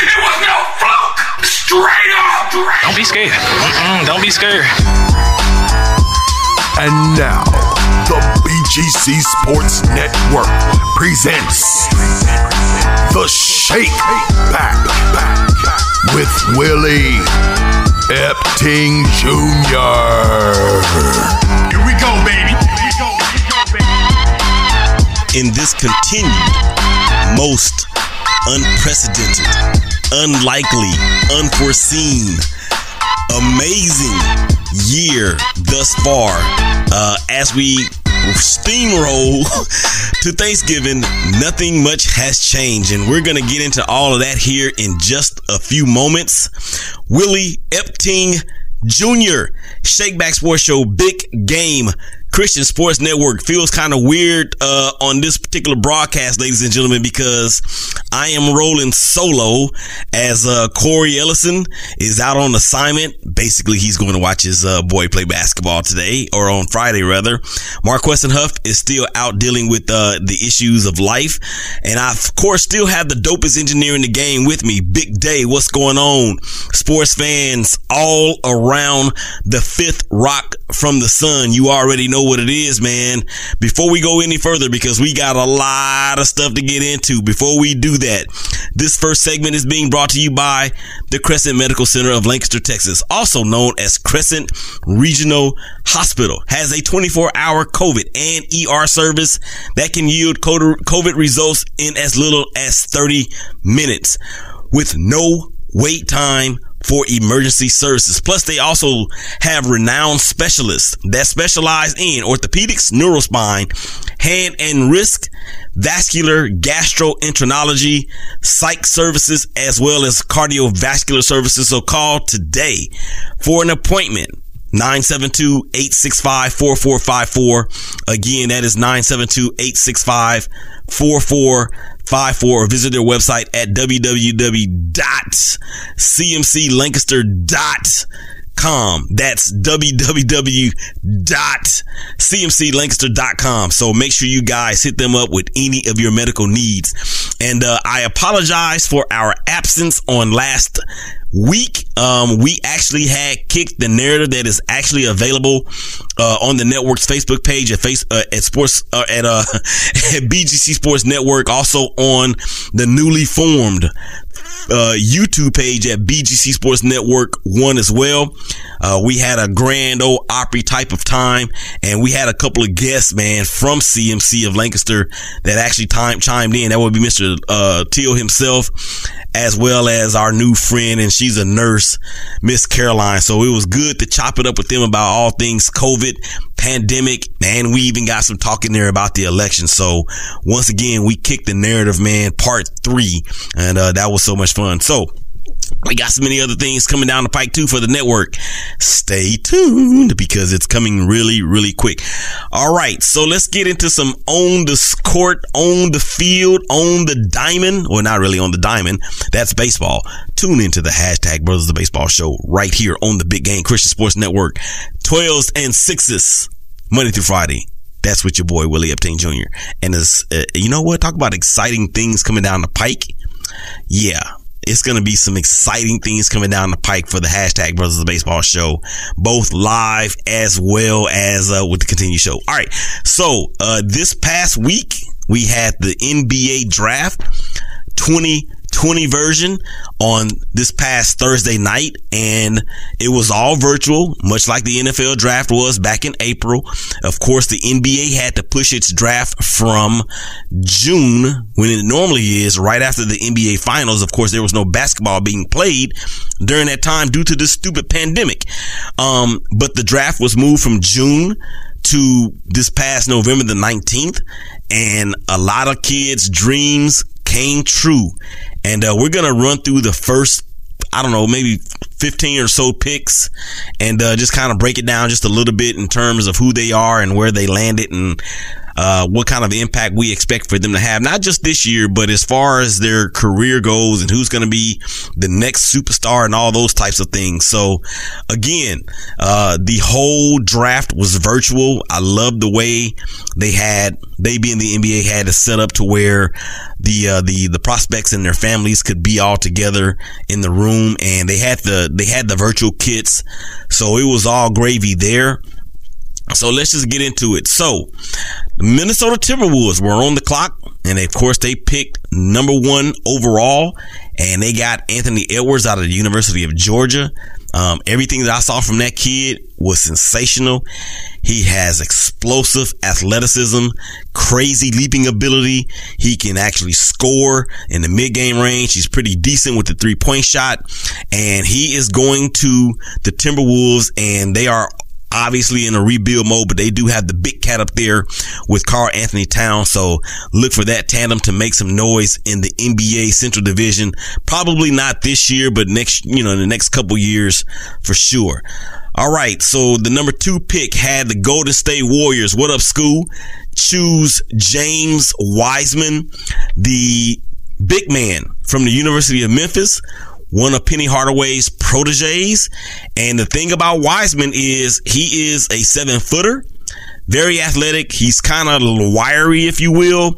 It was no fluke. Straight up. Don't be scared. Mm-mm, don't be scared. And now, the BGC Sports Network presents The Shake Back with Willie Epting Jr. Here we go, baby. Here we go, baby. in this continued, most unprecedented, unlikely, unforeseen, amazing year thus far, uh, as we steamroll to Thanksgiving, nothing much has changed, and we're gonna get into all of that here in just a few moments. Willie Epting Jr. Shakeback Sports Show, big game. Christian Sports Network feels kind of weird uh, on this particular broadcast, ladies and gentlemen, because I am rolling solo as uh, Cory Ellison is out on assignment. Basically, he's going to watch his uh, boy play basketball today, or on Friday rather. Mark Weston Huff is still out dealing with uh, the issues of life, and I of course still have the dopest engineer in the game with me, Big Day. What's going on, sports fans all around the fifth rock from the sun? You already know what it is, man. Before we go any further, because we got a lot of stuff to get into. Before we do that, this first segment is being brought to you by the Crescent Medical Center of Lancaster, Texas, also known as Crescent Regional Hospital, has a 24 hour COVID and ER service that can yield COVID results in as little as 30 minutes with no wait time for emergency services. Plus, they also have renowned specialists that specialize in orthopedics, neurospine, hand and wrist, vascular gastroenterology, psych services, as well as cardiovascular services. So call today for an appointment. 972-865-4454. Again, that is 972-865-4454 or visit their website at www.cmclancaster.com. That's www.cmclancaster.com. So make sure you guys hit them up with any of your medical needs. And uh, I apologize for our absence on last week. Um, we actually had kicked the narrative that is actually available uh, on the network's Facebook page at face uh, at sports uh, at uh at BGC Sports Network, also on the newly formed uh, YouTube page at BGC Sports Network One as well. Uh, we had a grand old Opry type of time, and we had a couple of guests, man, from CMC of Lancaster that actually time chimed in. That would be Mr. Uh, Teal himself, as well as our new friend, and she's a nurse, Miss Caroline. So it was good to chop it up with them about all things COVID, pandemic, and we even got some talk in there about the election. So once again, we kicked the narrative, man, part three, and uh, that was so much fun. So we got so many other things coming down the pike too for the network. Stay tuned because it's coming really, really quick. All right. So let's get into some on the court, on the field, on the diamond. Well, not really on the diamond. That's baseball. Tune into the hashtag Brothers of Baseball show right here on the Big Game Christian Sports Network. 12s and sixes Monday through Friday. That's with your boy Willie Epting Jr. And as uh, you know what? Talk about exciting things coming down the pike. Yeah, it's going to be some exciting things coming down the pike for the hashtag Brothers of Baseball show, both live as well as uh, with the continue show. All right. So, uh, this past week, we had the NBA draft 2020 version on this past Thursday night, and it was all virtual, much like the NFL draft was back in April. Of course, the NBA had to push its draft from June when it normally is right after the NBA finals. Of course, there was no basketball being played during that time due to this stupid pandemic. Um, but the draft was moved from June to this past November the 19th and a lot of kids dreams came true. And uh, we're going to run through the first, I don't know, maybe 15 or so picks and uh, just kind of break it down just a little bit in terms of who they are and where they landed. And uh, what kind of impact we expect for them to have, not just this year, but as far as their career goes and who's going to be the next superstar and all those types of things. So again, uh, the whole draft was virtual. I love the way they had, they being the NBA had it set up to where the, uh, the, the prospects and their families could be all together in the room and they had the, they had the virtual kits. So it was all gravy there. So let's just get into it. So Minnesota Timberwolves were on the clock and of course they picked number one overall and they got Anthony Edwards out of the University of Georgia. Um, everything that I saw from that kid was sensational. He has explosive athleticism, crazy leaping ability. He can actually score in the mid game range. He's pretty decent with the three point shot and he is going to the Timberwolves and they are obviously in a rebuild mode, but they do have the big cat up there with Karl-Anthony Towns. So look for that tandem to make some noise in the NBA Central Division. Probably not this year, but next, you know, in the next couple years for sure. All right. So the number two pick had the Golden State Warriors. What up, school? Choose James Wiseman, the big man from the University of Memphis one of Penny Hardaway's proteges. And the thing about Wiseman is he is a seven footer, very athletic. He's kind of wiry, if you will.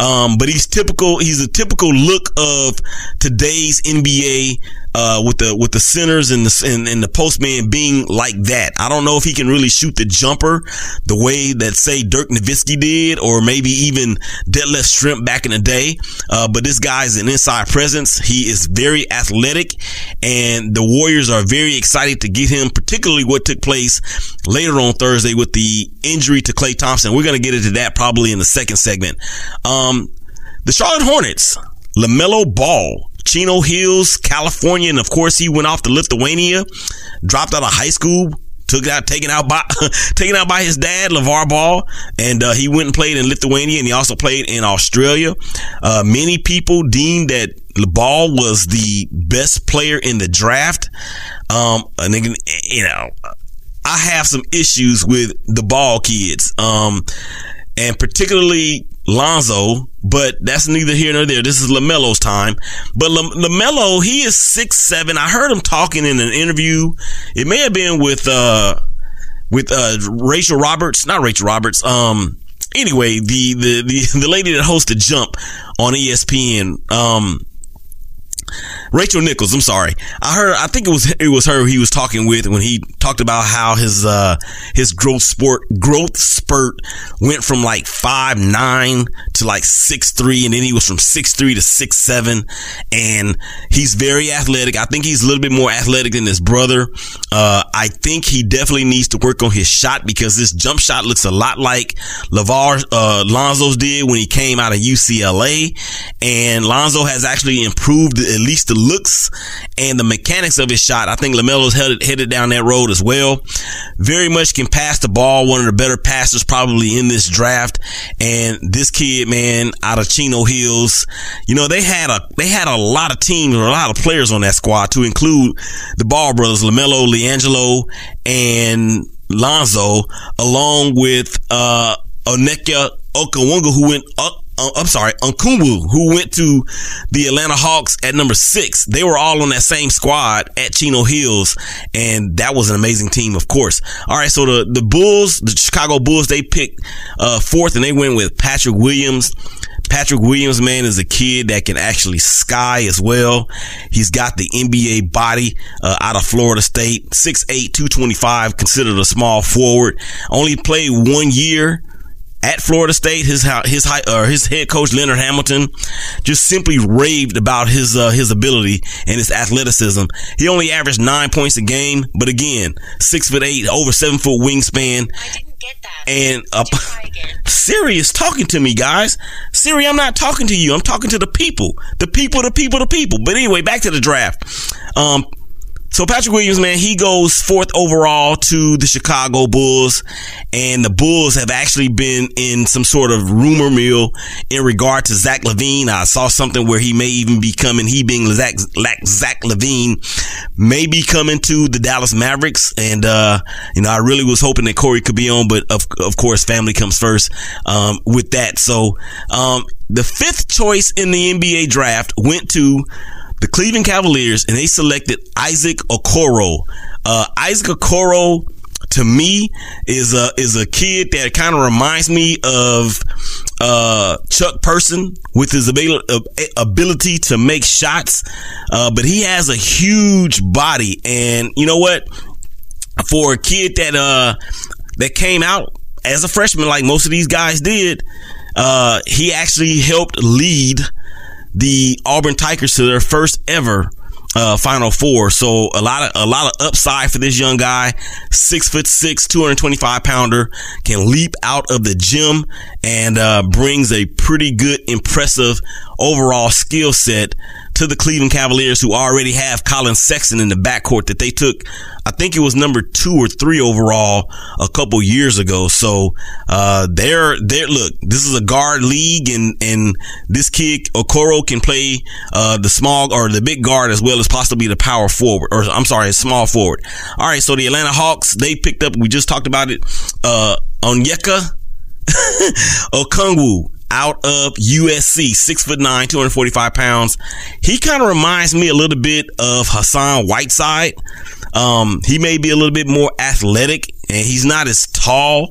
Um, but he's typical. He's a typical look of today's NBA uh, with the with the centers and the and, and, the postman being like that. I don't know if he can really shoot the jumper the way that say Dirk Nowitzki did, or maybe even Detlef Schrempf back in the day. Uh, but this guy's an inside presence. He is very athletic, and the Warriors are very excited to get him. Particularly what took place later on Thursday with the injury to Klay Thompson. We're gonna get into that probably in the second segment. Um, the Charlotte Hornets, LaMelo Ball Chino Hills, California, and of course he went off to Lithuania, dropped out of high school, took out taken out by taken out by his dad LaVar Ball and uh, he went and played in Lithuania and he also played in Australia. Uh, many people deemed that Ball was the best player in the draft. Um and then, you know I have some issues with the Ball kids. Um and particularly Lonzo, but that's neither here nor there. This is LaMelo's time. But LaMelo, he is six seven. I heard him talking in an interview. It may have been with uh with uh Rachel Roberts, not Rachel Roberts. Um, anyway, the the the, the lady that hosted Jump on ESPN. Um, Rachel Nichols. I'm sorry. I heard. I think it was it was her he was talking with when he talked about how his uh his growth sport growth spurt went from like five nine to like six three, and then he was from six three to six seven, and he's very athletic. I think he's a little bit more athletic than his brother. Uh, I think he definitely needs to work on his shot because this jump shot looks a lot like LaVar uh, Lonzo's did when he came out of UCLA, and Lonzo has actually improved least the looks and the mechanics of his shot. I think LaMelo's headed, headed down that road as well. Very much can pass the ball. One of the better passers probably in this draft. And this kid, man, out of Chino Hills, you know, they had a, they had a lot of teams or a lot of players on that squad to include the Ball brothers, LaMelo, LiAngelo, and Lonzo, along with, uh, Onyeka Okongwu, who went up uh, I'm sorry, Okongwu, who went to the Atlanta Hawks at number six. They were all on that same squad at Chino Hills, and that was an amazing team, of course. All right, so the the Bulls, the Chicago Bulls, they picked uh, fourth, and they went with Patrick Williams. Patrick Williams, man, is a kid that can actually sky as well. He's got the NBA body uh, out of Florida State, 6'8", 225, considered a small forward. Only played one year at Florida State, his his uh, his head coach Leonard Hamilton just simply raved about his uh, his ability and his athleticism. He only averaged nine points a game, but again, six foot eight, over seven foot wingspan. And uh, Siri is talking to me, guys. Siri, I'm not talking to you. I'm talking to the people, the people, the people, the people. But anyway, back to the draft. Um, so Patrick Williams, man, he goes fourth overall to the Chicago Bulls, and the Bulls have actually been in some sort of rumor mill in regard to Zach LaVine. I saw something where he may even be coming. He being Zach Zach LaVine may be coming to the Dallas Mavericks, and uh, you know I really was hoping that Cory could be on, but of of course family comes first um, with that. So um, the fifth choice in the NBA draft went to the Cleveland Cavaliers, and they selected Isaac Okoro. Uh, Isaac Okoro to me is a is a kid that kind of reminds me of uh, Chuck Person with his ability to make shots, uh, but he has a huge body, and you know what? For a kid that uh that came out as a freshman, like most of these guys did, uh, he actually helped lead the Auburn Tigers to their first ever uh, Final Four. So a lot of a lot of upside for this young guy. Six foot six, two hundred twenty five pounder, can leap out of the gym and uh, brings a pretty good, impressive overall skill set to the Cleveland Cavaliers, who already have Collin Sexton in the backcourt that they took. I think it was number two or three overall a couple years ago. So uh, they're they're look. This is a guard league, and and this kid Okoro can play uh, the small or the big guard as well as possibly the power forward, or I'm sorry, small forward. All right, so the Atlanta Hawks they picked up. We just talked about it. Uh, on Onyeka Okongwu out of USC, six foot nine, 245 pounds. He kind of reminds me a little bit of Hassan Whiteside. Um, he may be a little bit more athletic and he's not as tall,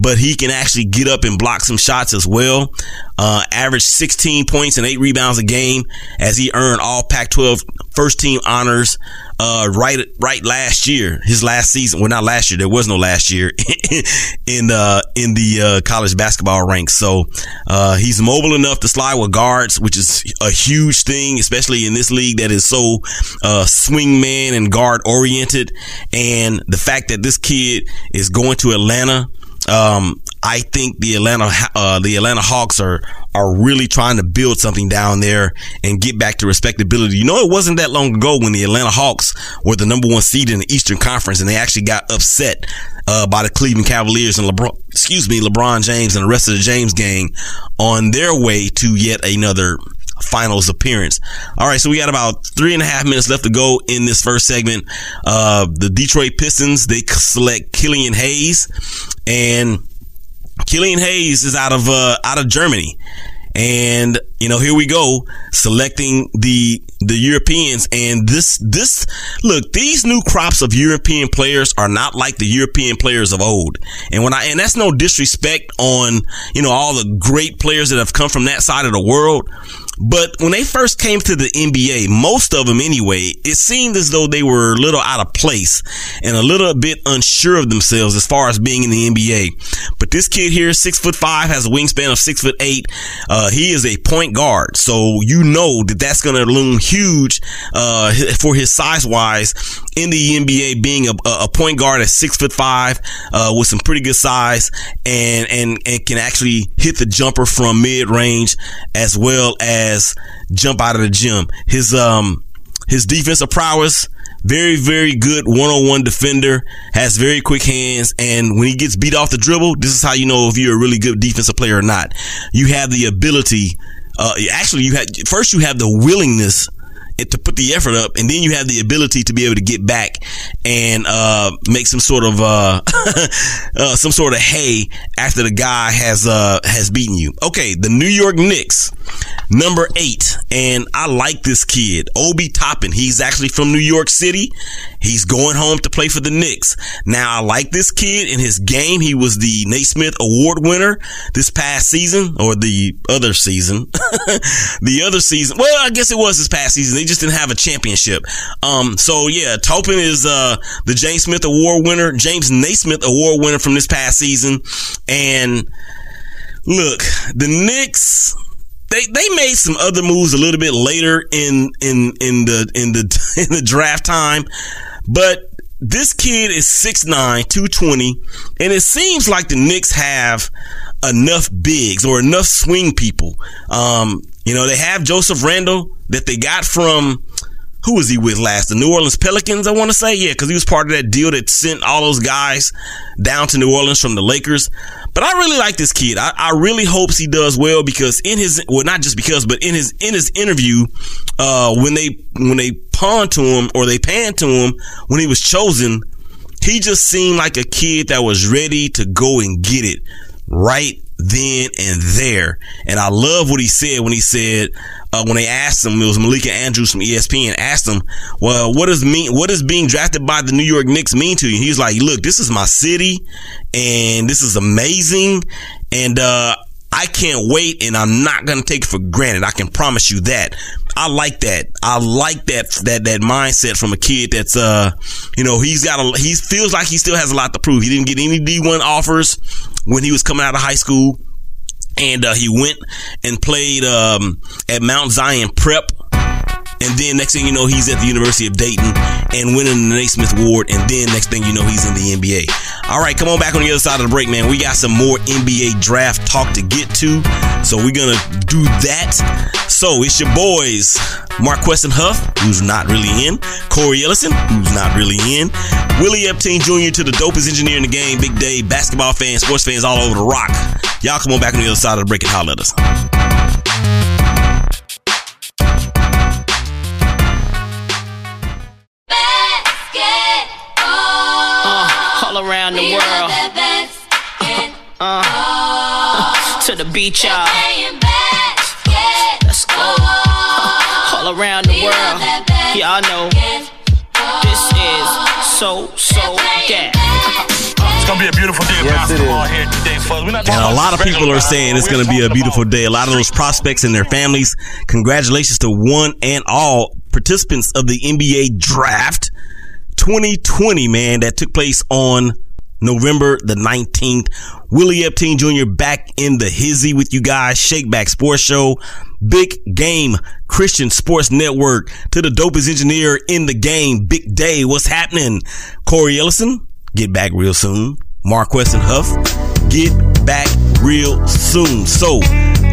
but he can actually get up and block some shots as well. Uh, averaged 16 points and eight rebounds a game as he earned all Pac-12 first team honors. Uh, right, right last year, his last season. Well, not last year. There was no last year in, uh, in the, uh, college basketball ranks. So, uh, he's mobile enough to slide with guards, which is a huge thing, especially in this league that is so, uh, swing man and guard oriented. And the fact that this kid is going to Atlanta, um, I think the Atlanta uh, the Atlanta Hawks are are really trying to build something down there and get back to respectability. You know, it wasn't that long ago when the Atlanta Hawks were the number one seed in the Eastern Conference, and they actually got upset uh, by the Cleveland Cavaliers and LeBron. Excuse me, LeBron James and the rest of the James gang on their way to yet another finals appearance. All right, so we got about three and a half minutes left to go in this first segment. Uh, the Detroit Pistons, they select Killian Hayes and Killian Hayes is out of, uh, out of Germany. And, you know, here we go selecting the, the Europeans. And this, this, look, these new crops of European players are not like the European players of old. And when I, and that's no disrespect on, you know, all the great players that have come from that side of the world. But when they first came to the NBA, most of them anyway, it seemed as though they were a little out of place and a little bit unsure of themselves as far as being in the NBA. But this kid here, six foot five, has a wingspan of six foot eight. Uh, he is a point guard. So you know that that's going to loom huge, uh, for his size wise in the NBA being a, a point guard at six foot five, uh, with some pretty good size and, and, and can actually hit the jumper from mid range as well as jump out of the gym. His um his defensive prowess, very very good one-on-one defender, has very quick hands, and when he gets beat off the dribble, this is how you know if you're a really good defensive player or not. You have the ability. Uh, actually, you had first you have the willingness to put the effort up, and then you have the ability to be able to get back and uh, make some sort of uh, uh, some sort of hay after the guy has uh, has beaten you. Okay, the New York Knicks, number eight, and I like this kid, Obi Toppin. He's actually from New York City. He's going home to play for the Knicks. Now, I like this kid in his game. He was the Naismith Award winner this past season, or the other season. the other season. Well, I guess it was this past season. They just didn't have a championship. Um, so yeah, Toppin is uh, the James Smith Award winner, James Naismith Award winner from this past season. And look, the Knicks they they made some other moves a little bit later in in in the in the in the draft time, but this kid is 6'9", 220, and it seems like the Knicks have enough bigs or enough swing people. Um, you know, they have Joseph Randle that they got from who was he with last? The New Orleans Pelicans, I want to say. Yeah, because he was part of that deal that sent all those guys down to New Orleans from the Lakers. But I really like this kid. I, I really hopes he does well because in his well, not just because, but in his in his interview, uh, when they when they pawned to him or they panned to him when he was chosen, he just seemed like a kid that was ready to go and get it right then and there. And I love what he said when he said, uh, when they asked him, it was Malika Andrews from ESPN asked him, well, what does mean, what does being drafted by the New York Knicks mean to you? He's like, look, this is my city and this is amazing. And, uh, I can't wait and I'm not going to take it for granted. I can promise you that. I like that. I like that, that, that mindset from a kid that's, uh, you know, he's got a, he feels like he still has a lot to prove. He didn't get any D1 offers when he was coming out of high school. And, uh, he went and played, um, at Mount Zion Prep. And then next thing you know, he's at the University of Dayton and winning the Naismith Award. And then next thing you know, he's in the NBA. All right, come on back on the other side of the break, man. We got some more NBA draft talk to get to. So we're going to do that. So it's your boys, Marquesson Huff, who's not really in, Cory Ellison, who's not really in, Willie Epting Jr. to the dopest engineer in the game, Big Day, basketball fans, sports fans all over the rock. Y'all come on back on the other side of the break and holler at us. Uh, to the beach, y'all. Let's go. All around the world. Y'all know this is so, so that. It's gonna be a beautiful day of basketball here today, folks. We're not And a lot of people are saying it's going to be a beautiful day. A lot of those prospects and their families. Congratulations to one and all participants of the NBA draft 2020, man, that took place on November the 19th. Willie Epting Jr. back in the hizzy with you guys. Shakeback Sports Show. Big Game Christian Sports Network to the dopest engineer in the game. Big Day. What's happening? Cory Ellison. Get back real soon. Mark and Huff. Get back real soon. So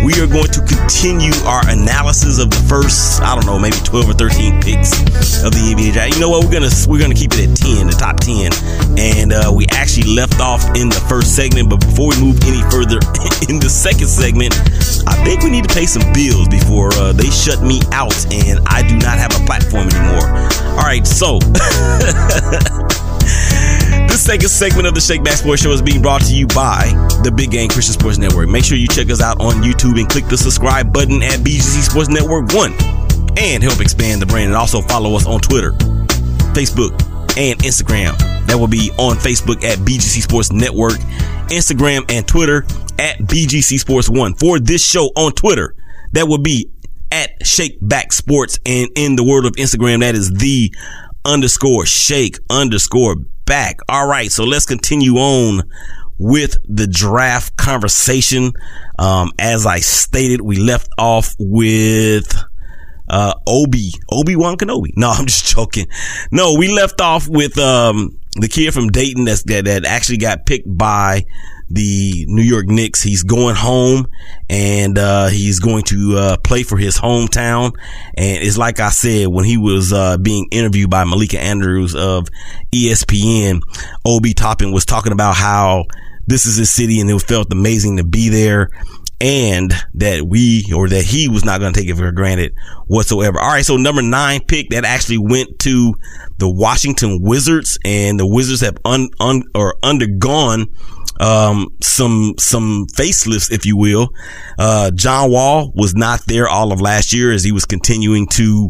we are going to continue our analysis of the first, I don't know, maybe 12 or 13 picks of the NBA draft. You know what? We're gonna we're gonna keep it at 10, the top 10. And uh, we actually left off in the first segment, but before we move any further in the second segment, I think we need to pay some bills before uh, they shut me out and I do not have a platform anymore. All right, so This second segment of the Shake Back Sports Show is being brought to you by the Big Game Christian Sports Network. Make sure you check us out on YouTube and click the subscribe button at BGC Sports Network 1 and help expand the brand. And also follow us on Twitter, Facebook, and Instagram. That will be on Facebook at BGC Sports Network, Instagram and Twitter at BGC Sports 1. For this show on Twitter, that will be at Shake Back Sports. And in the world of Instagram, that is the underscore shake underscore back. All right. So let's continue on with the draft conversation. Um, as I stated, we left off with, uh, Obi, Obi-Wan Kenobi. No, I'm just joking. No, we left off with, um, the kid from Dayton that's, that, that actually got picked by the New York Knicks. He's going home and, uh, he's going to, uh, play for his hometown. And it's like I said, when he was, uh, being interviewed by Malika Andrews of ESPN, Obi Toppin was talking about how this is his city and it felt amazing to be there and that we or that he was not going to take it for granted whatsoever. All right. So number nine pick that actually went to the Washington Wizards and the Wizards have un, un or undergone um, some, some facelifts, if you will. Uh, John Wall was not there all of last year as he was continuing to,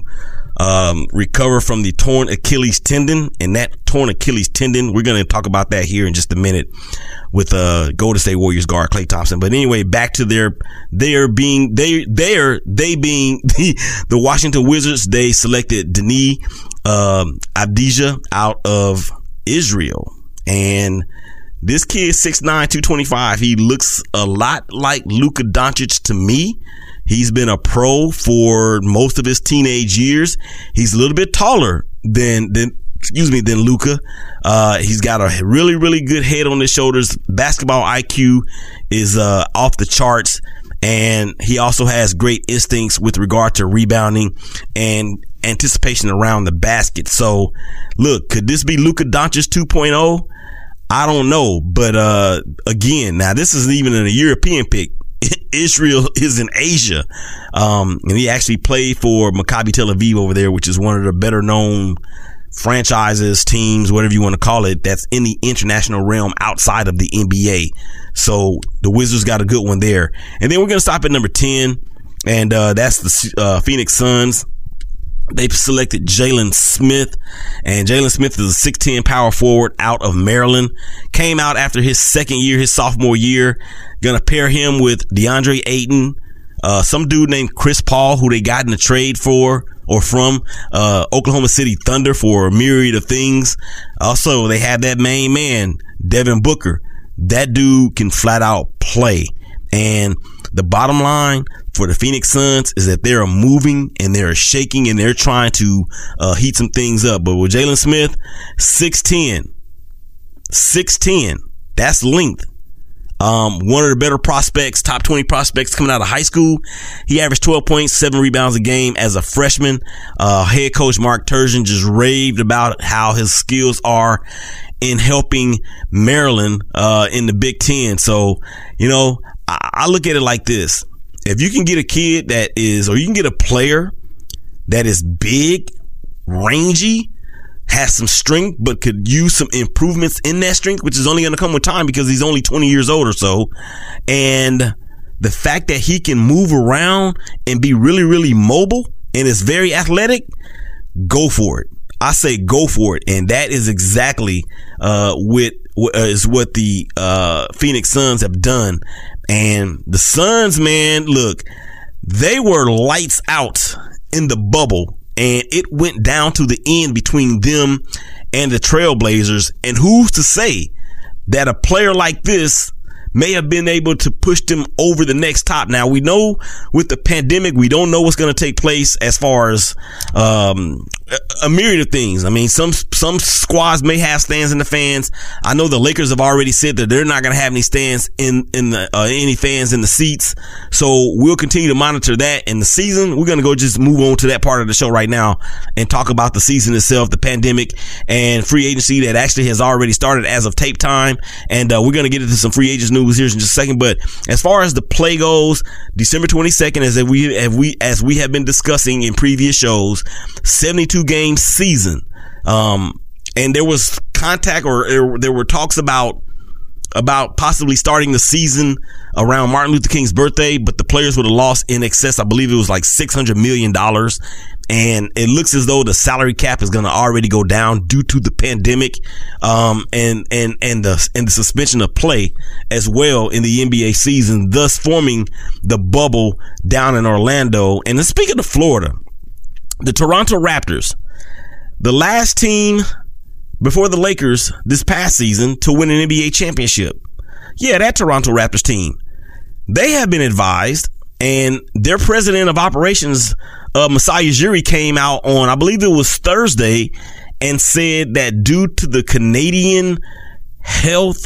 um, recover from the torn Achilles tendon and that torn Achilles tendon. We're going to talk about that here in just a minute with, uh, Golden State Warriors guard Klay Thompson. But anyway, back to their, their being, they, their, they being the, the Washington Wizards. They selected Denis, um, out of Israel and, this kid, 6'9", 225, he looks a lot like Luka Doncic to me. He's been a pro for most of his teenage years. He's a little bit taller than, than, excuse me, than Luka. Uh, he's got a really, really good head on his shoulders. Basketball IQ is, uh, off the charts. And he also has great instincts with regard to rebounding and, anticipation around the basket. So, look, could this be Luka Doncic 2.0? I don't know, but uh, again, now this isn't even a European pick. Israel is in Asia, um, and he actually played for Maccabi Tel Aviv over there, which is one of the better known franchises, teams, whatever you want to call it, that's in the international realm outside of the NBA. So the Wizards got a good one there. And then we're to stop at number 10, and uh, that's the uh, Phoenix Suns. They selected Jalen Smith, and Jalen Smith is a 6'10 power forward out of Maryland. Came out after his second year, his sophomore year. Gonna pair him with DeAndre Ayton, uh, some dude named Chris Paul, who they got in the trade for or from uh, Oklahoma City Thunder for a myriad of things. Also, they have that main man, Devin Booker. That dude can flat out play. And the bottom line for the Phoenix Suns is that they're moving and they're shaking and they're trying to uh, heat some things up. But with Jalen Smith, 6'10, 6'10, that's length. Um, one of the better prospects, top 20 prospects coming out of high school. He averaged 12 points, seven rebounds a game as a freshman. Uh, head coach Mark Turgeon just raved about how his skills are in helping Maryland, uh, in the Big Ten. So, you know, I, look at it like this. If you can get a kid that is, or you can get a player that is big, rangy, has some strength, but could use some improvements in that strength, which is only going to come with time because he's only 20 years old or so. And the fact that he can move around and be really, really mobile and is very athletic, go for it. I say go for it. And that is exactly, uh, what, is what the, uh, Phoenix Suns have done. And the Suns, man, look, they were lights out in the bubble and it went down to the end between them and the Trailblazers. And who's to say that a player like this may have been able to push them over the next top. Now we know with the pandemic, we don't know what's going to take place as far as um, a myriad of things. I mean, some some squads may have stands in the fans. I know the Lakers have already said that they're not going to have any stands in in the uh, any fans in the seats. So we'll continue to monitor that in the season. We're going to go just move on to that part of the show right now and talk about the season itself, the pandemic, and free agency that actually has already started as of tape time. And uh, we're going to get into some free agents news here in just a second. But as far as the play goes, December 22nd, as we have we as we have been discussing in previous shows, 72 two game season. Um, and there was contact or there were talks about about possibly starting the season around Martin Luther King's birthday, but the players would have lost in excess. I believe it was like six hundred million dollars, and it looks as though the salary cap is going to already go down due to the pandemic, um, and and and the and the suspension of play as well in the NBA season, thus forming the bubble down in Orlando. And speaking of Florida, the Toronto Raptors, the last team before the Lakers this past season to win an NBA championship. Yeah, that Toronto Raptors team. They have been advised, and their president of operations, uh, Ujiri, came out on, I believe it was Thursday, and said that due to the Canadian health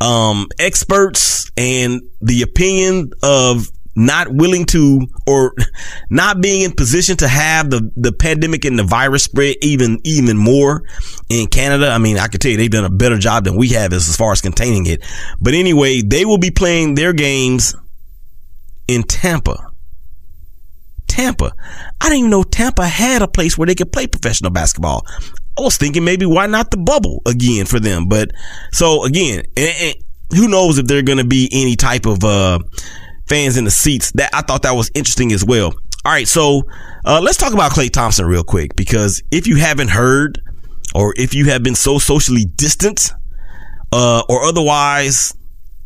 um, experts and the opinion of not willing to or not being in position to have the, the pandemic and the virus spread even, even more in Canada. I mean, I can tell you they've done a better job than we have as, as far as containing it. But anyway, they will be playing their games in Tampa. Tampa. I didn't even know Tampa had a place where they could play professional basketball. I was thinking maybe why not the bubble again for them? But so again, and, and who knows if they're going to be any type of, uh, fans in the seats. That I thought that was interesting as well. All right, so uh, let's talk about Klay Thompson real quick because if you haven't heard, or if you have been so socially distant, uh, or otherwise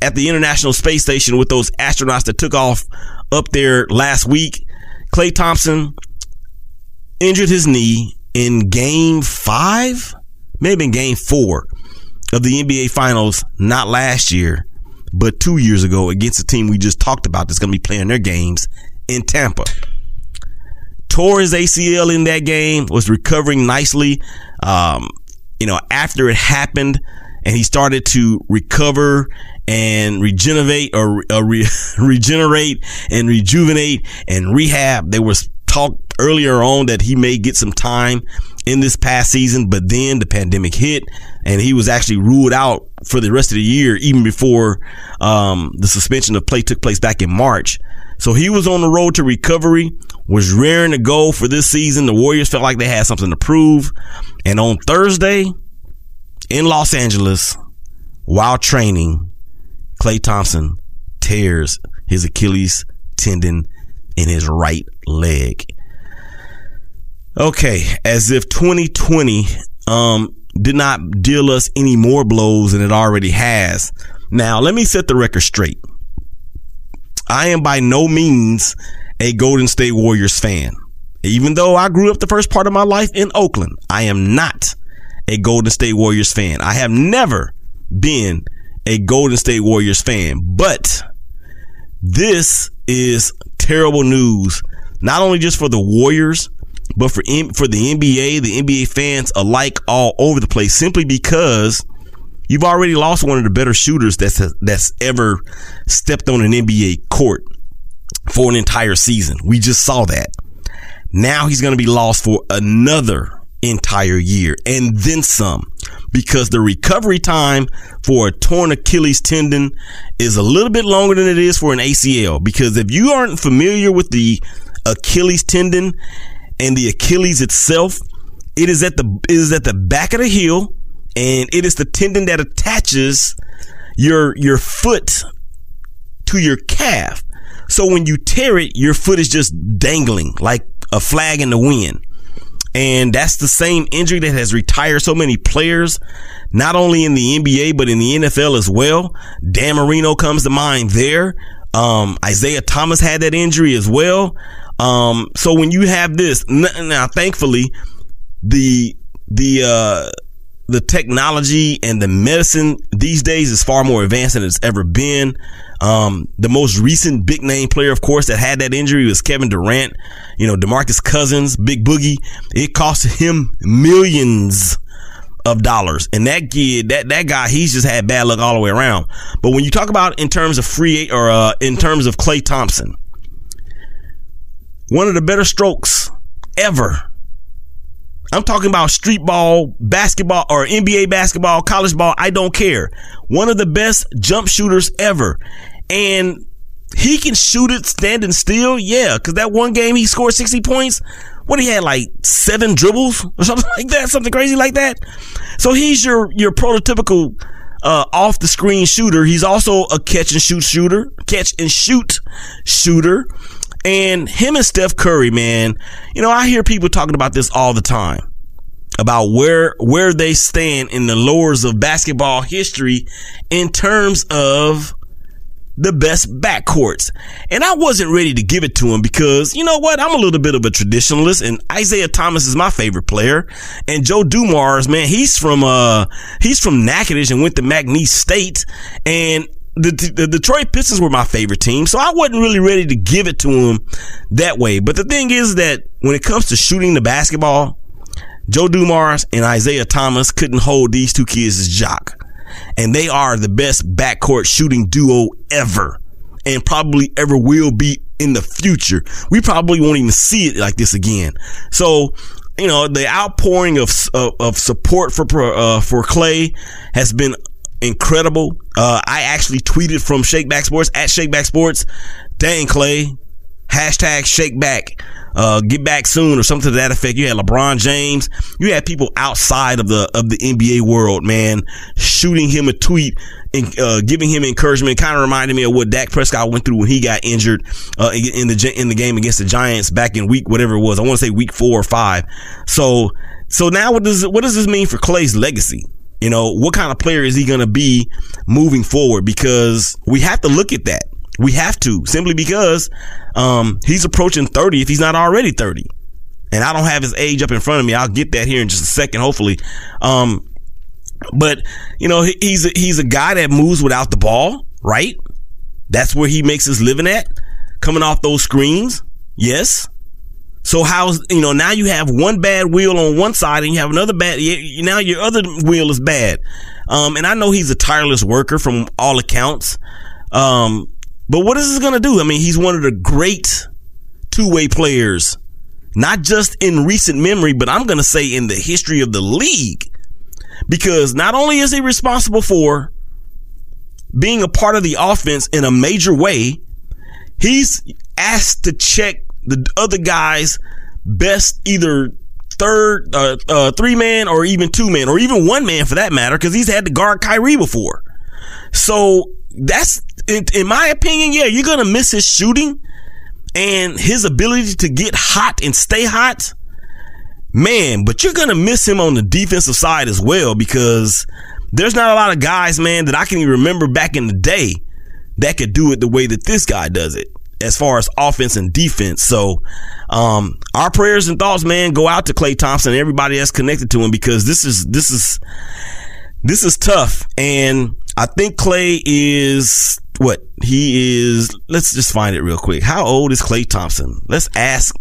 at the International Space Station with those astronauts that took off up there last week, Klay Thompson injured his knee in Game Five, maybe in Game Four of the NBA Finals, not last year but two years ago against the team we just talked about that's going to be playing their games in Tampa. Tore his ACL in that game, was recovering nicely. Um, you know, after it happened and he started to recover and regenerate or uh, re- regenerate and rejuvenate and rehab, there was talk earlier on that he may get some time in this past season, but then the pandemic hit and he was actually ruled out for the rest of the year, even before um, the suspension of play took place back in March. So he was on the road to recovery, was raring to go for this season. The Warriors felt like they had something to prove. And on Thursday in Los Angeles, while training, Klay Thompson tears his Achilles tendon in his right leg. Okay, as if 2020 um, did not deal us any more blows than it already has. Now, let me set the record straight. I am by no means a Golden State Warriors fan. Even though I grew up the first part of my life in Oakland, I am not a Golden State Warriors fan. I have never been a Golden State Warriors fan, but this is terrible news, not only just for the Warriors, but for for the NBA, the NBA fans alike all over the place, simply because you've already lost one of the better shooters that's that's ever stepped on an NBA court for an entire season. We just saw that. Now he's going to be lost for another entire year and then some because the recovery time for a torn Achilles tendon is a little bit longer than it is for an ACL because if you aren't familiar with the Achilles tendon and the Achilles itself, it is at the it is at the back of the heel, and it is the tendon that attaches your your foot to your calf. So when you tear it, your foot is just dangling like a flag in the wind. And that's the same injury that has retired so many players, not only in the NBA, but in the NFL as well. Dan Marino comes to mind there. Um, Isaiah Thomas had that injury as well. Um, so when you have this now, thankfully, the the uh, the technology and the medicine these days is far more advanced than it's ever been. Um, the most recent big name player, of course, that had that injury was Kevin Durant. You know, DeMarcus Cousins, Big Boogie. It cost him millions of dollars. And that kid, that, that guy, he's just had bad luck all the way around. But when you talk about in terms of free or, uh, in terms of Klay Thompson, one of the better strokes ever. I'm talking about street ball, basketball, or NBA basketball, college ball. I don't care. One of the best jump shooters ever. And he can shoot it standing still. Yeah. Cause that one game he scored 60 points. What he had like seven dribbles or something like that, something crazy like that. So he's your, your prototypical, uh, off the screen shooter. He's also a catch and shoot shooter, catch and shoot shooter. And him and Steph Curry, man, you know, I hear people talking about this all the time about where where they stand in the lowers of basketball history in terms of the best backcourts. And I wasn't ready to give it to him because, you know what? I'm a little bit of a traditionalist and Isaiah Thomas is my favorite player. And Joe Dumars, man, he's from, uh, he's from Natchitoches and went to McNeese State. And the, the Detroit Pistons were my favorite team, so I wasn't really ready to give it to them that way. But the thing is that when it comes to shooting the basketball, Joe Dumars and Isaiah Thomas couldn't hold these two kids jock. And they are the best backcourt shooting duo ever and probably ever will be in the future. We probably won't even see it like this again. So, you know, the outpouring of, of, of support for, uh, for Klay has been incredible. Uh, I actually tweeted from Shakeback Sports at Shakeback Sports. Dang, Klay. Hashtag Shakeback. Uh, get back soon or something to that effect. You had LeBron James. You had people outside of the, of the NBA world, man, shooting him a tweet and, uh, giving him encouragement. Kind of reminded me of what Dak Prescott went through when he got injured, uh, in the, in the game against the Giants back in week, whatever it was. I want to say week four or five. So, so now what does, what does this mean for Klay's legacy? You know, what kind of player is he going to be moving forward? Because we have to look at that. We have to simply because, um, he's approaching 30 if he's not already 30. And I don't have his age up in front of me. I'll get that here in just a second, hopefully. Um, but you know, he's a, he's a guy that moves without the ball, right? That's where he makes his living at, coming off those screens. Yes. So how's, you know, now you have one bad wheel on one side and you have another bad, now your other wheel is bad. Um, and I know he's a tireless worker from all accounts. Um, but what is this going to do? I mean, he's one of the great two way players not just in recent memory, but I'm going to say in the history of the league. Because not only is he responsible for being a part of the offense in a major way, he's asked to check the other guys' best either third, uh, uh, three man or even two man or even one man for that matter, because he's had to guard Kyrie before. So that's, in, in my opinion, yeah, you're going to miss his shooting and his ability to get hot and stay hot. Man, but you're going to miss him on the defensive side as well because there's not a lot of guys, man, that I can even remember back in the day that could do it the way that this guy does it as far as offense and defense. So, um, our prayers and thoughts, man, go out to Klay Thompson and everybody that's connected to him because this is, this is, this is tough. And I think Klay is what he is. Let's just find it real quick. How old is Klay Thompson? Let's ask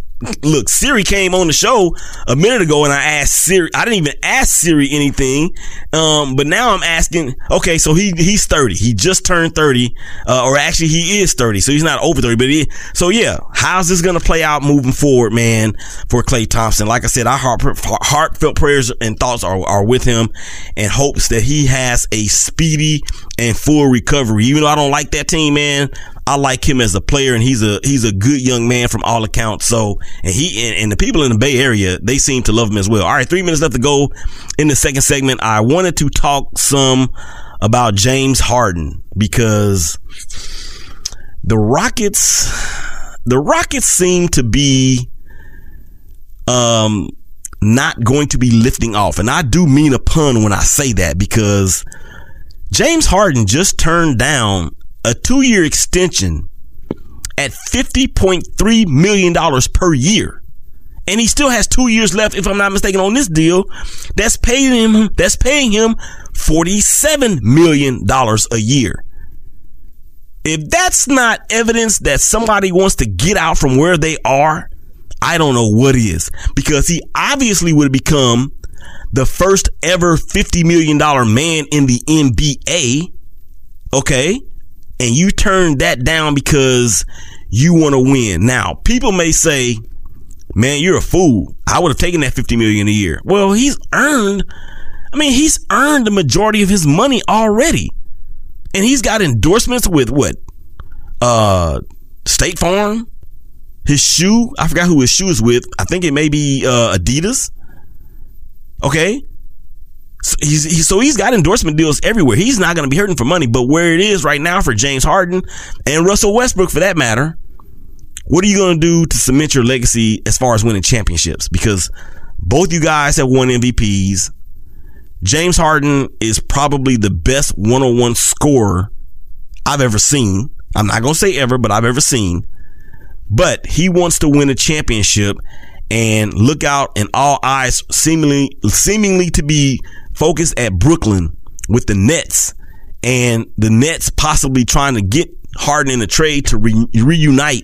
look, Siri came on the show a minute ago and I asked Siri, I didn't even ask Siri anything. Um, but now I'm asking, okay, so he, he's 30. He just turned 30, uh, or actually he is 30. So he's not over 30, but he, so yeah, how's this going to play out moving forward, man, for Klay Thompson? Like I said, our heart, heartfelt prayers and thoughts are, are with him and hopes that he has a speedy and full recovery. Even though I don't like that team, man, I like him as a player and he's a, he's a good young man from all accounts. So, and he, and, and, the people in the Bay Area, they seem to love him as well. All right. Three minutes left to go in the second segment. I wanted to talk some about James Harden because the Rockets, the Rockets seem to be, um, not going to be lifting off. And I do mean a pun when I say that because James Harden just turned down a two year extension at $50.3 million per year. And he still has two years left, if I'm not mistaken, on this deal. That's paying him, that's paying him $47 million a year. If that's not evidence that somebody wants to get out from where they are, I don't know what is. Because he obviously would become the first ever $50 million man in the NBA. Okay and you turn that down because you want to win. Now, people may say, man, you're a fool. I would have taken that 50 million a year. Well, he's earned, I mean, he's earned the majority of his money already. And he's got endorsements with what? Uh, State Farm, his shoe. I forgot who his shoe is with. I think it may be, uh, Adidas. Okay. So he's, he, so he's got endorsement deals everywhere. He's not going to be hurting for money, but where it is right now for James Harden and Russell Westbrook for that matter, what are you going to do to cement your legacy as far as winning championships? Because both you guys have won MVPs. James Harden is probably the best one-on-one scorer I've ever seen. I'm not going to say ever, but I've ever seen. But he wants to win a championship and look out and all eyes seemingly seemingly to be focused at Brooklyn with the Nets and the Nets possibly trying to get Harden in a trade to re- reunite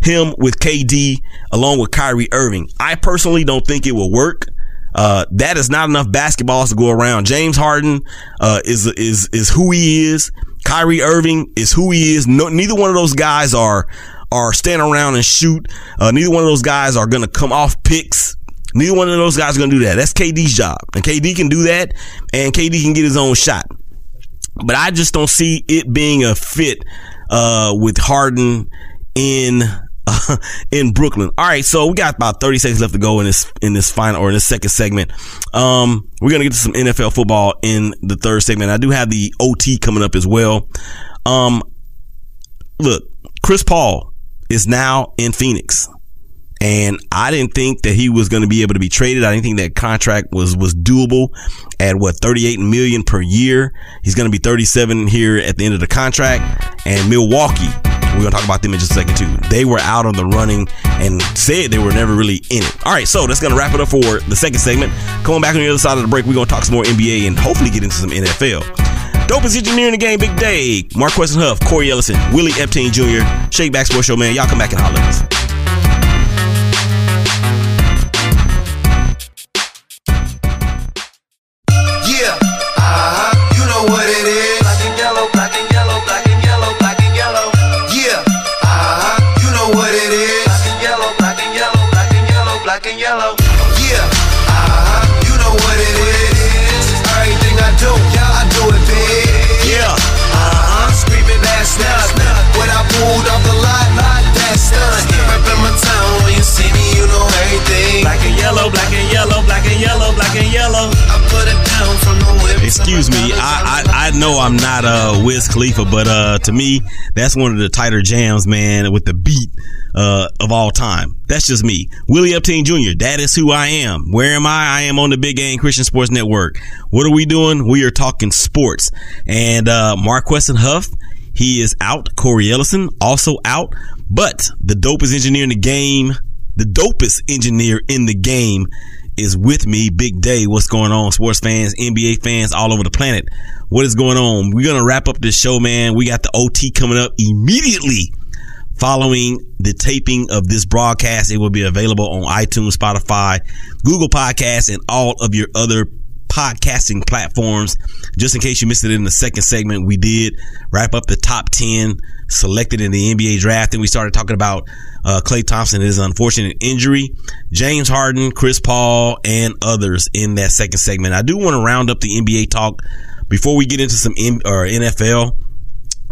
him with KD along with Kyrie Irving. I personally don't think it will work. Uh, that is not enough basketballs to go around. James Harden, uh, is, is, is who he is. Kyrie Irving is who he is. No, neither one of those guys are, are stand around and shoot. Uh, neither one of those guys are going to come off picks. Neither one of those guys are going to do that. That's KD's job. And KD can do that and KD can get his own shot. But I just don't see it being a fit, uh, with Harden in, uh, in Brooklyn. All right. So we got about 30 seconds left to go in this, in this final or in this second segment. Um, we're going to get to some NFL football in the third segment. I do have the OT coming up as well. Um, look, Chris Paul is now in Phoenix. And I didn't think that he was going to be able to be traded. I didn't think that contract was, was doable at what, 38 million per year. He's going to be 37 here at the end of the contract. And Milwaukee, we're going to talk about them in just a second too. They were out on the running and said they were never really in it. All right. So that's going to wrap it up for the second segment. Coming back on the other side of the break, we're going to talk some more NBA and hopefully get into some NFL. Dopest engineer in the game, Big Day. Mark Weston Huff, Cory Ellison, Willie Epting Jr., Shake Back Sports Show, man. Y'all come back and holler at us. Wiz Khalifa, but uh to me that's one of the tighter jams, man, with the beat uh of all time. That's just me, Willie Epting Jr. That is who I am. Where am I? I am on the Big Game Christian Sports Network. What are we doing? We are talking sports, and uh Marquess and Huff. He is out. Cory Ellison also out. But the dopest engineer in the game, the dopest engineer in the game is with me. Big day. What's going on? Sports fans, NBA fans all over the planet. What is going on? We're going to wrap up this show, man. We got the OT coming up immediately following the taping of this broadcast. It will be available on iTunes, Spotify, Google Podcasts, and all of your other podcasting platforms. Just in case you missed it in the second segment, we did wrap up the top 10 selected in the NBA draft. And we started talking about uh, Klay Thompson, his unfortunate injury, James Harden, Chris Paul, and others in that second segment. I do want to round up the NBA talk before we get into some M- or NFL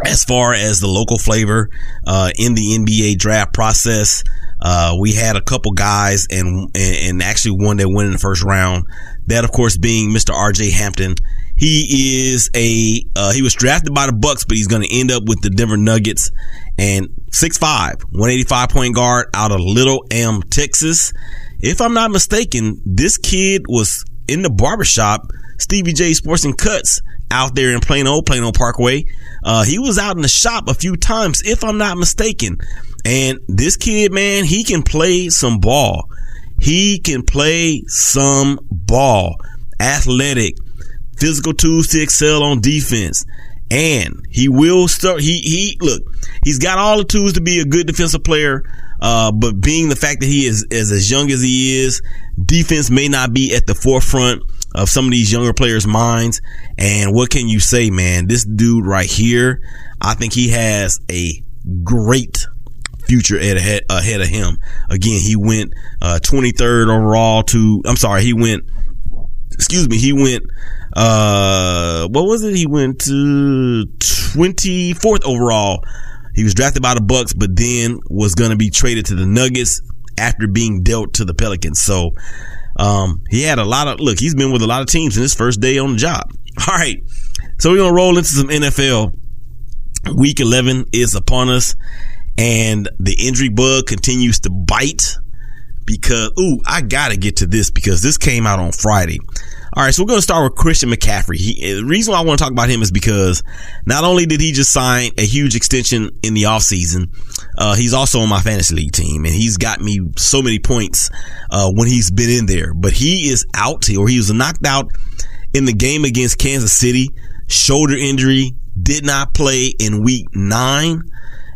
as far as the local flavor uh, in the NBA draft process. Uh, we had a couple guys and, and actually one that went in the first round. That of course being Mr. RJ Hampton. He is a uh, he was drafted by the Bucks, but he's going to end up with the Denver Nuggets. And 6'5", 185 point guard out of Little Elm, Texas. If I'm not mistaken, this kid was in the barbershop, Stevie J Sports and Cuts out there in Plano, Plano Parkway. Uh, he was out in the shop a few times, if I'm not mistaken. And this kid, man, he can play some ball. He can play some ball. Athletic, physical tools to excel on defense. And he will start. He he look. He's got all the tools to be a good defensive player. Uh, but being the fact that he is, is as young as he is, defense may not be at the forefront of some of these younger players' minds. And what can you say, man? This dude right here, I think he has a great future ahead, ahead of him. Again, he went uh, 23rd overall to, I'm sorry, he went, excuse me, he went, uh, what was it? He went to 24th overall. He was drafted by the Bucks, but then was going to be traded to the Nuggets after being dealt to the Pelicans. So, um, he had a lot of look. He's been with a lot of teams in his first day on the job. All right, so we're gonna roll into some NFL. Week 11 is upon us, and the injury bug continues to bite. Because ooh, I gotta get to this because this came out on Friday. All right, so we're going to start with Christian McCaffrey. He, the reason why I want to talk about him is because not only did he just sign a huge extension in the offseason, uh, he's also on my fantasy league team and he's got me so many points, uh, when he's been in there, but he is out or he was knocked out in the game against Kansas City, shoulder injury, did not play in week nine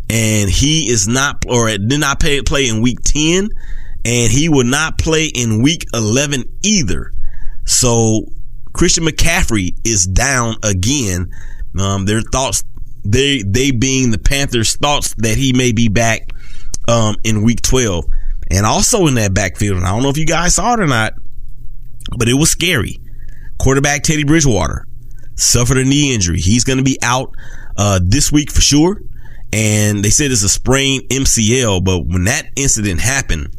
and he is not, or did not play, play in week 10 and he will not play in week 11 either. So Christian McCaffrey is down again. Um, their thoughts, they they being the Panthers' thoughts that he may be back um, in Week 12, and also in that backfield. And I don't know if you guys saw it or not, but it was scary. Quarterback Teddy Bridgewater suffered a knee injury. He's going to be out uh, this week for sure. And they said it's a sprained MCL. But when that incident happened,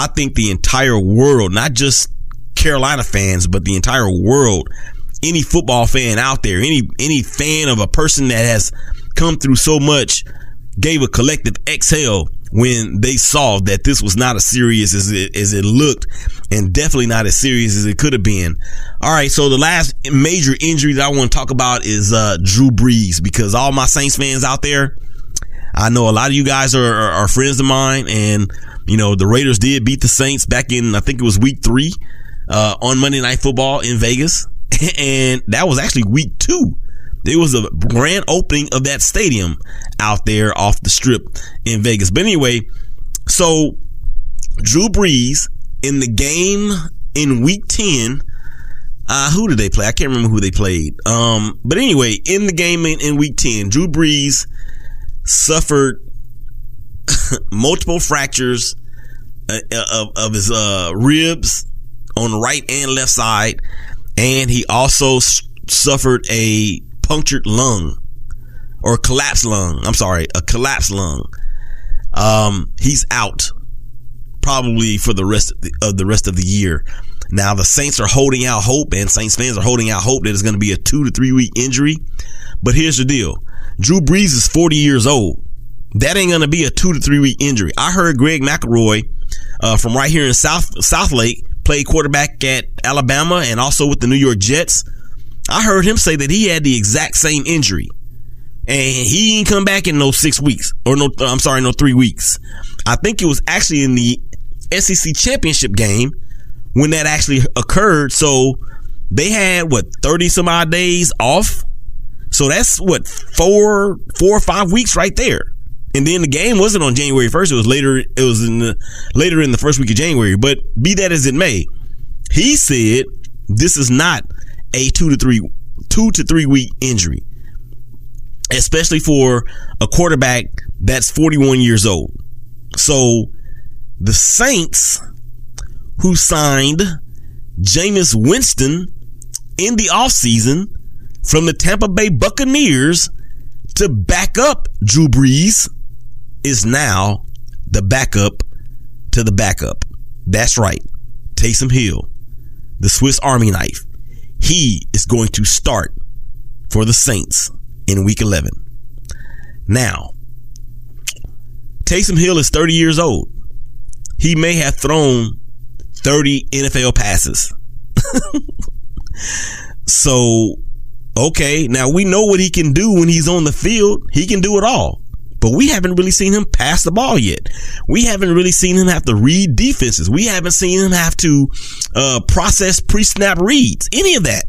I think the entire world, not just Carolina fans, but the entire world, any football fan out there, any any fan of a person that has come through so much, gave a collective exhale when they saw that this was not as serious as it as it looked, and definitely not as serious as it could have been. All right, so the last major injury that I want to talk about is uh, Drew Brees because all my Saints fans out there, I know a lot of you guys are, are, are friends of mine, and you know the Raiders did beat the Saints back in I think it was week three uh, on Monday Night Football in Vegas, and that was actually week two. It was a grand opening of that stadium out there off the strip in Vegas. But anyway, so Drew Brees in the game in week 10, uh, who did they play? I can't remember who they played. Um, but anyway, in the game in, in week 10, Drew Brees suffered multiple fractures uh, of, of his uh, ribs on the right and left side, and he also suffered a punctured lung or collapsed lung. I'm sorry, a collapsed lung. Um, he's out probably for the rest of the, of the rest of the year. Now the Saints are holding out hope, and Saints fans are holding out hope that it's going to be a two to three week injury. But here's the deal: Drew Brees is 40 years old. That ain't going to be a two to three week injury. I heard Greg McElroy uh, from right here in Southlake played quarterback at Alabama and also with the New York Jets. I heard him say that he had the exact same injury. And he ain't come back in no six weeks or no, I'm sorry, no three weeks. I think it was actually in the SEC championship game when that actually occurred. So they had what, 30 some odd days off. So that's what, four, four or five weeks right there. And then the game wasn't on January 1st. It was later, it was in the, later in the first week of January. But be that as it may, he said this is not a two to three, two to three week injury, especially for a quarterback that's 41 years old. So the Saints who signed Jameis Winston in the offseason from the Tampa Bay Buccaneers to back up Drew Brees is now the backup to the backup. That's right. Taysom Hill, the Swiss Army knife. He is going to start for the Saints in week 11. Now, Taysom Hill is 30 years old. He may have thrown 30 NFL passes. so, okay, now we know what he can do when he's on the field. He can do it all. But we haven't really seen him pass the ball yet. We haven't really seen him have to read defenses. We haven't seen him have to uh, process pre-snap reads. Any of that.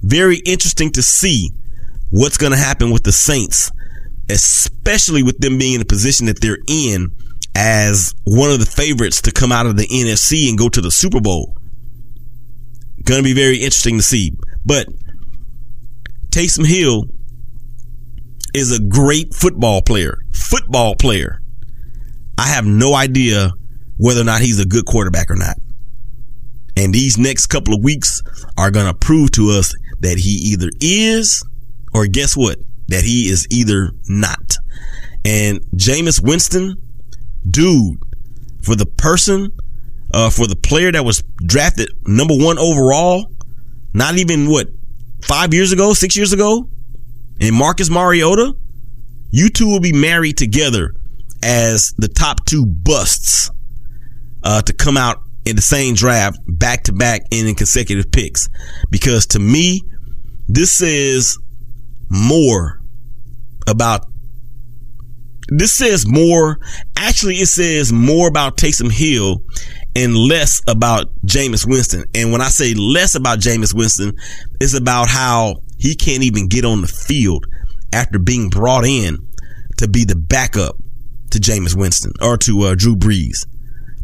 Very interesting to see what's going to happen with the Saints, especially with them being in the position that they're in as one of the favorites to come out of the NFC and go to the Super Bowl. Going to be very interesting to see. But Taysom Hill is a great football player. Football player. I have no idea whether or not he's a good quarterback or not. And these next couple of weeks are going to prove to us that he either is or guess what? That he is either not. And Jameis Winston, dude, for the person, uh, for the player that was drafted number one overall, not even what, five years ago, six years ago, and Marcus Mariota, you two will be married together as the top two busts uh, to come out in the same draft back to back and in consecutive picks. Because to me, this says more about this says more actually it says more about Taysom Hill and less about Jameis Winston. And when I say less about Jameis Winston, it's about how he can't even get on the field after being brought in to be the backup to Jameis Winston or to uh, Drew Brees.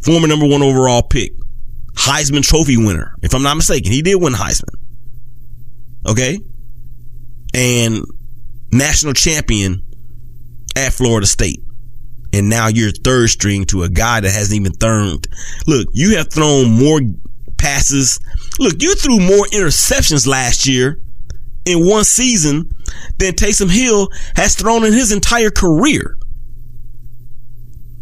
Former number one overall pick, Heisman Trophy winner, if I'm not mistaken. He did win Heisman. Okay? And national champion at Florida State. And now you're third string to a guy that hasn't even thrown. Look, you have thrown more passes. Look, you threw more interceptions last year in one season than Taysom Hill has thrown in his entire career.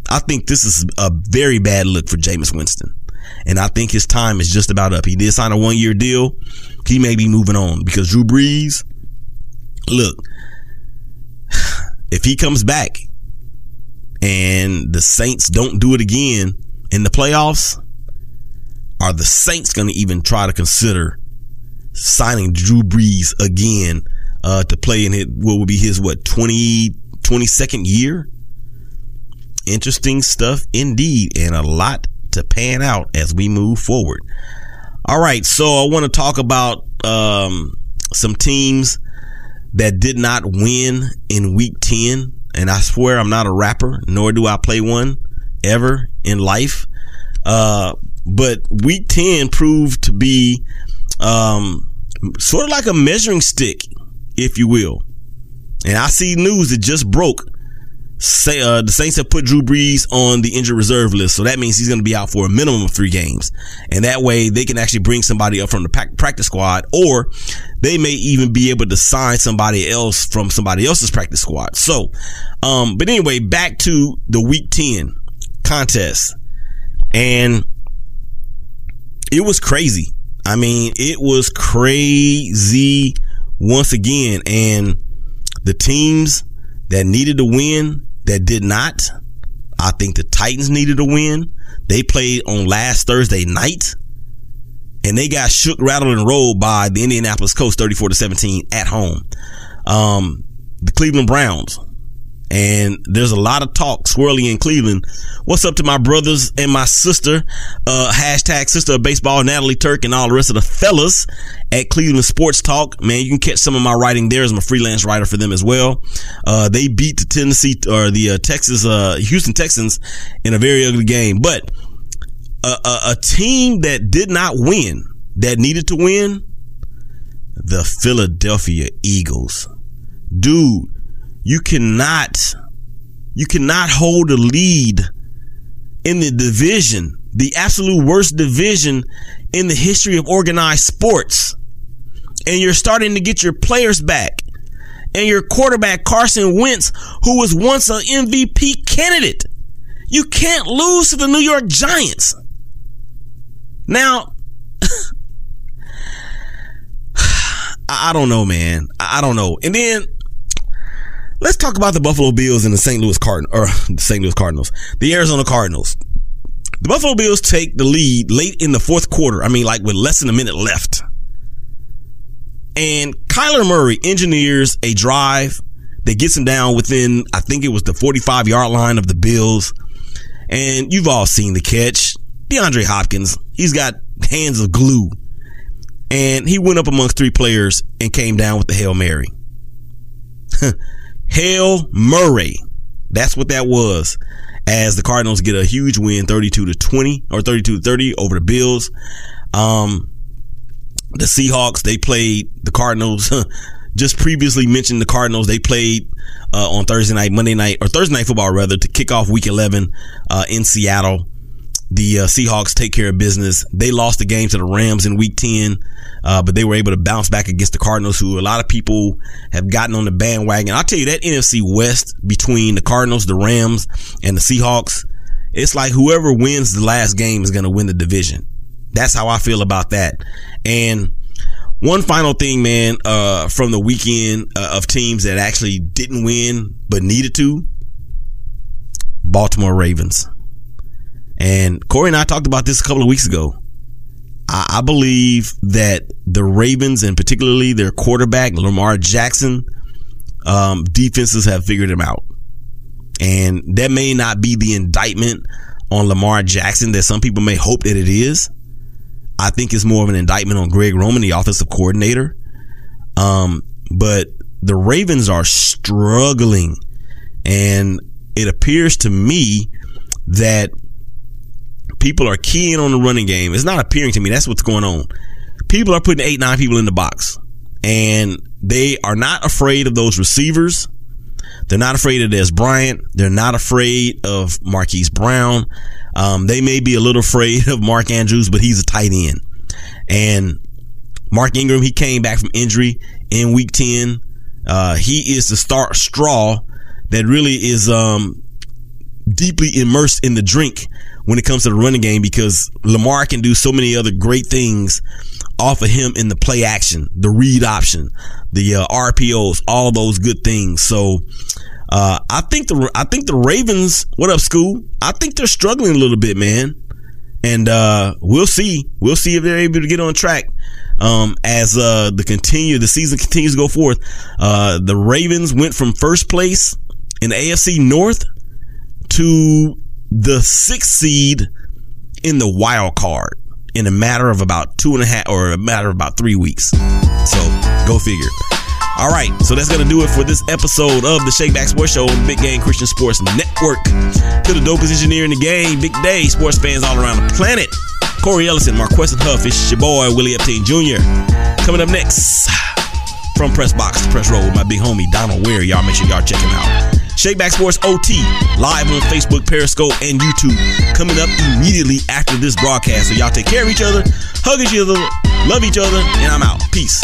I think this is a very bad look for Jameis Winston. And I think his time is just about up. He did sign a one year deal. He may be moving on because Drew Brees, look, if he comes back and the Saints don't do it again in the playoffs, are the Saints going to even try to consider signing Drew Brees again uh, to play in his, what would be his, what, 20, 22nd year? Interesting stuff indeed, and a lot to pan out as we move forward. All right, so I want to talk about um, some teams that did not win in week 10. And I swear I'm not a rapper, nor do I play one ever in life. Uh, but week 10 proved to be um, sort of like a measuring stick, if you will. And I see news that just broke Say, uh, the Saints have put Drew Brees on the injured reserve list, so that means he's going to be out for a minimum of three games, and that way they can actually bring somebody up from the practice squad, or they may even be able to sign somebody else from somebody else's practice squad. So, um, but anyway, back to the Week Ten contest, and it was crazy. I mean, it was crazy once again, and the teams that needed to win that did not. I think the Titans needed a win. They played on last Thursday night and they got shook, rattled, and rolled by the Indianapolis Colts 34 to 17 at home. Um, the Cleveland Browns and there's a lot of talk swirling in Cleveland. What's up to my brothers and my sister, uh, hashtag sister of baseball, Natalie Turk and all the rest of the fellas at Cleveland Sports Talk. Man, you can catch some of my writing there as I'm a freelance writer for them as well. Uh, they beat the Tennessee or the uh, Texas, uh, Houston Texans in a very ugly game, but a, a, a team that did not win, that needed to win, the Philadelphia Eagles. Dude, you cannot, you cannot hold a lead in the division, the absolute worst division in the history of organized sports. And you're starting to get your players back. And your quarterback, Carson Wentz, who was once an MVP candidate. You can't lose to the New York Giants. Now, I don't know, man. I don't know. And then Let's talk about the Buffalo Bills and the St. Louis Cardinals, or the St. Louis Cardinals, the Arizona Cardinals. The Buffalo Bills take the lead late in the fourth quarter. I mean, like with less than a minute left. And Kyler Murray engineers a drive that gets him down within, I think it was the 45 yard line of the Bills. And you've all seen the catch. DeAndre Hopkins, he's got hands of glue. And he went up amongst three players and came down with the Hail Mary. Hail Murray. That's what that was. As the Cardinals get a huge win, 32 to 20 or 32 to 30 over the Bills. Um, the Seahawks, they played the Cardinals. Just previously mentioned the Cardinals. They played uh, on Thursday night, Monday night, or Thursday night football rather, to kick off Week 11 uh, in Seattle the uh, Seahawks take care of business. They lost the game to the Rams in week 10, uh, but they were able to bounce back against the Cardinals, who a lot of people have gotten on the bandwagon. I'll tell you that NFC West between the Cardinals, the Rams, and the Seahawks, it's like whoever wins the last game is going to win the division. That's how I feel about that. And one final thing, man, uh, from the weekend uh, of teams that actually didn't win but needed to Baltimore Ravens. And Cory and I talked about this a couple of weeks ago. I, I believe that the Ravens and particularly their quarterback, Lamar Jackson, um, defenses have figured him out. And that may not be the indictment on Lamar Jackson that some people may hope that it is. I think it's more of an indictment on Greg Roman, the offensive coordinator. Um, but the Ravens are struggling. And it appears to me that People are keying on the running game. It's not appearing to me. That's what's going on. People are putting eight, nine people in the box and they are not afraid of those receivers. They're not afraid of Dez Bryant. They're not afraid of Marquise Brown. Um, they may be a little afraid of Mark Andrews, but he's a tight end. And Mark Ingram, he came back from injury in week 10. Uh, he is the start straw that really is, um, deeply immersed in the drink when it comes to the running game because Lamar can do so many other great things off of him in the play action, the read option, the uh, RPOs, all those good things. So, uh, I think the I think the Ravens. What up, school? I think they're struggling a little bit, man. And uh, we'll see. We'll see if they're able to get on track um, as uh, the continue the season continues to go forth. Uh, the Ravens went from first place in the AFC North to the sixth seed in the wild card in a matter of about two and a half or a matter of about three weeks. So go figure. All right, so that's gonna do it for this episode of the Shakeback Sports Show Big Game Christian Sports Network. To the dopest engineer in the game, Big Day, sports fans all around the planet. Cory Ellison, Marquess and Huff, it's your boy Willie Epting Jr. Coming up next from Press Box to Press Row with my big homie Donald Ware. Y'all make sure y'all check him out. Shakeback Sports OT, live on Facebook, Periscope, and YouTube, coming up immediately after this broadcast. So y'all take care of each other, hug each other, love each other, and I'm out. Peace.